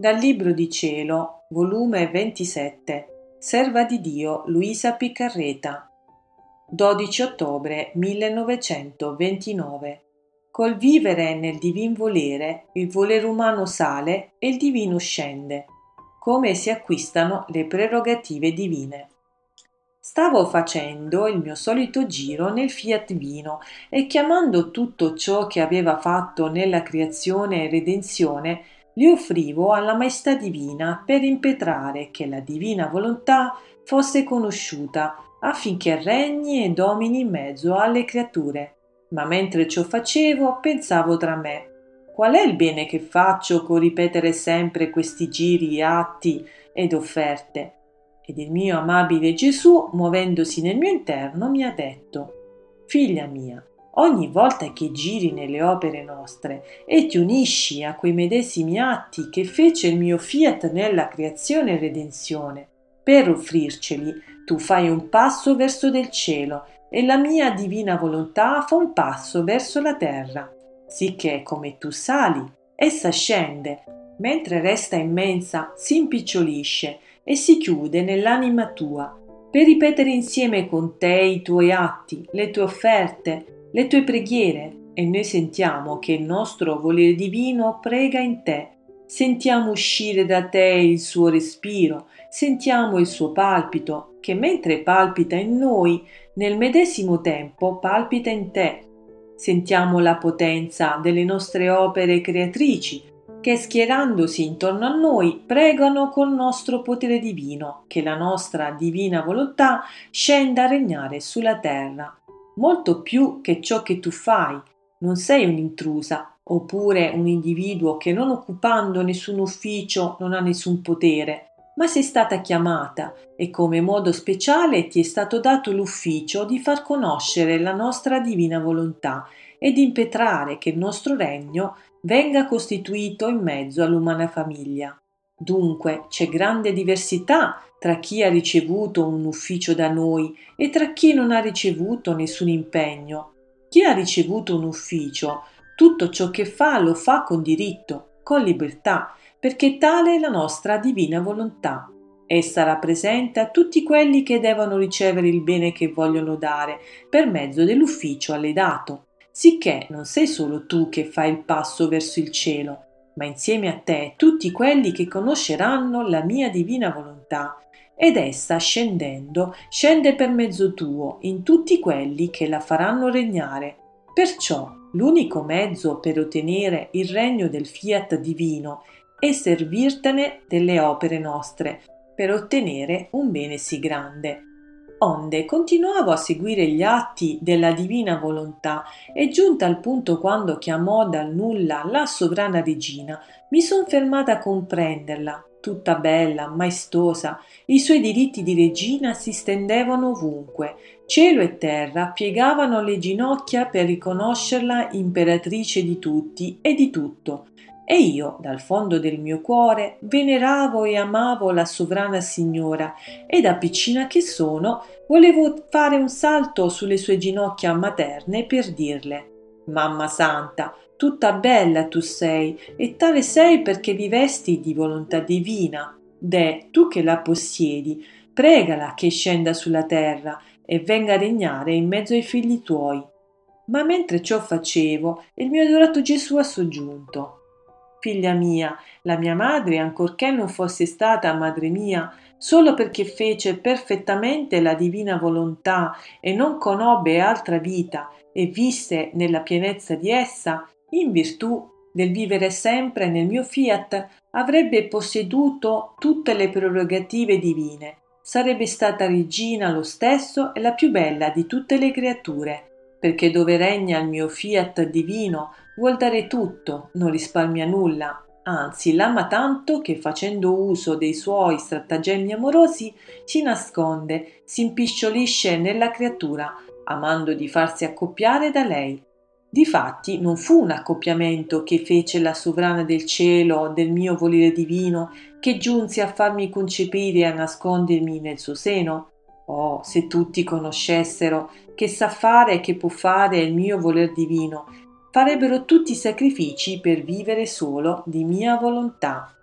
Dal Libro di Cielo, volume 27, Serva di Dio Luisa Piccarreta, 12 ottobre 1929. Col vivere nel divin volere, il volere umano sale e il divino scende. Come si acquistano le prerogative divine. Stavo facendo il mio solito giro nel Fiat Vino e chiamando tutto ciò che aveva fatto nella creazione e redenzione, li offrivo alla maestà divina per impetrare che la divina volontà fosse conosciuta affinché regni e domini in mezzo alle creature. Ma mentre ciò facevo, pensavo tra me qual è il bene che faccio con ripetere sempre questi giri, atti ed offerte? Ed il mio amabile Gesù, muovendosi nel mio interno, mi ha detto Figlia mia, ogni volta che giri nelle opere nostre e ti unisci a quei medesimi atti che fece il mio fiat nella creazione e redenzione, per offrirceli tu fai un passo verso del cielo e la mia divina volontà fa un passo verso la terra, sicché come tu sali, essa scende, mentre resta immensa, si impicciolisce e si chiude nell'anima tua, per ripetere insieme con te i tuoi atti, le tue offerte, le tue preghiere e noi sentiamo che il nostro volere divino prega in te. Sentiamo uscire da te il suo respiro, sentiamo il suo palpito, che mentre palpita in noi, nel medesimo tempo palpita in te. Sentiamo la potenza delle nostre opere creatrici, che schierandosi intorno a noi pregano col nostro potere divino che la nostra divina volontà scenda a regnare sulla terra molto più che ciò che tu fai. Non sei un'intrusa, oppure un individuo che non occupando nessun ufficio non ha nessun potere, ma sei stata chiamata e come modo speciale ti è stato dato l'ufficio di far conoscere la nostra divina volontà e di impetrare che il nostro regno venga costituito in mezzo all'umana famiglia. Dunque c'è grande diversità tra chi ha ricevuto un ufficio da noi e tra chi non ha ricevuto nessun impegno. Chi ha ricevuto un ufficio, tutto ciò che fa lo fa con diritto, con libertà, perché tale è la nostra divina volontà. Essa rappresenta tutti quelli che devono ricevere il bene che vogliono dare per mezzo dell'ufficio a lei dato, sicché non sei solo tu che fai il passo verso il cielo, ma insieme a te tutti quelli che conosceranno la mia divina volontà ed essa scendendo scende per mezzo tuo in tutti quelli che la faranno regnare. Perciò l'unico mezzo per ottenere il regno del fiat divino è servirtene delle opere nostre per ottenere un bene sì grande. Onde continuavo a seguire gli atti della divina volontà e giunta al punto quando chiamò dal nulla la sovrana regina, mi son fermata a comprenderla tutta bella, maestosa, i suoi diritti di regina si stendevano ovunque, cielo e terra piegavano le ginocchia per riconoscerla imperatrice di tutti e di tutto, e io, dal fondo del mio cuore, veneravo e amavo la sovrana signora, e da piccina che sono, volevo fare un salto sulle sue ginocchia materne per dirle Mamma santa, tutta bella tu sei, e tale sei perché vi vesti di volontà divina. Deh, tu che la possiedi, pregala che scenda sulla terra e venga a regnare in mezzo ai figli tuoi. Ma mentre ciò facevo, il mio adorato Gesù ha soggiunto. Figlia mia, la mia madre, ancorché non fosse stata madre mia, solo perché fece perfettamente la divina volontà e non conobbe altra vita e visse nella pienezza di essa, in virtù del vivere sempre nel mio fiat, avrebbe posseduto tutte le prerogative divine, sarebbe stata regina lo stesso e la più bella di tutte le creature, perché dove regna il mio fiat divino vuol dare tutto, non risparmia nulla, anzi l'ama tanto che facendo uso dei suoi stratagemmi amorosi si nasconde, si impicciolisce nella creatura, amando di farsi accoppiare da lei Difatti non fu un accoppiamento che fece la sovrana del cielo del mio volere divino che giunse a farmi concepire e a nascondermi nel suo seno? Oh, se tutti conoscessero che sa fare e che può fare il mio voler divino, farebbero tutti i sacrifici per vivere solo di mia volontà.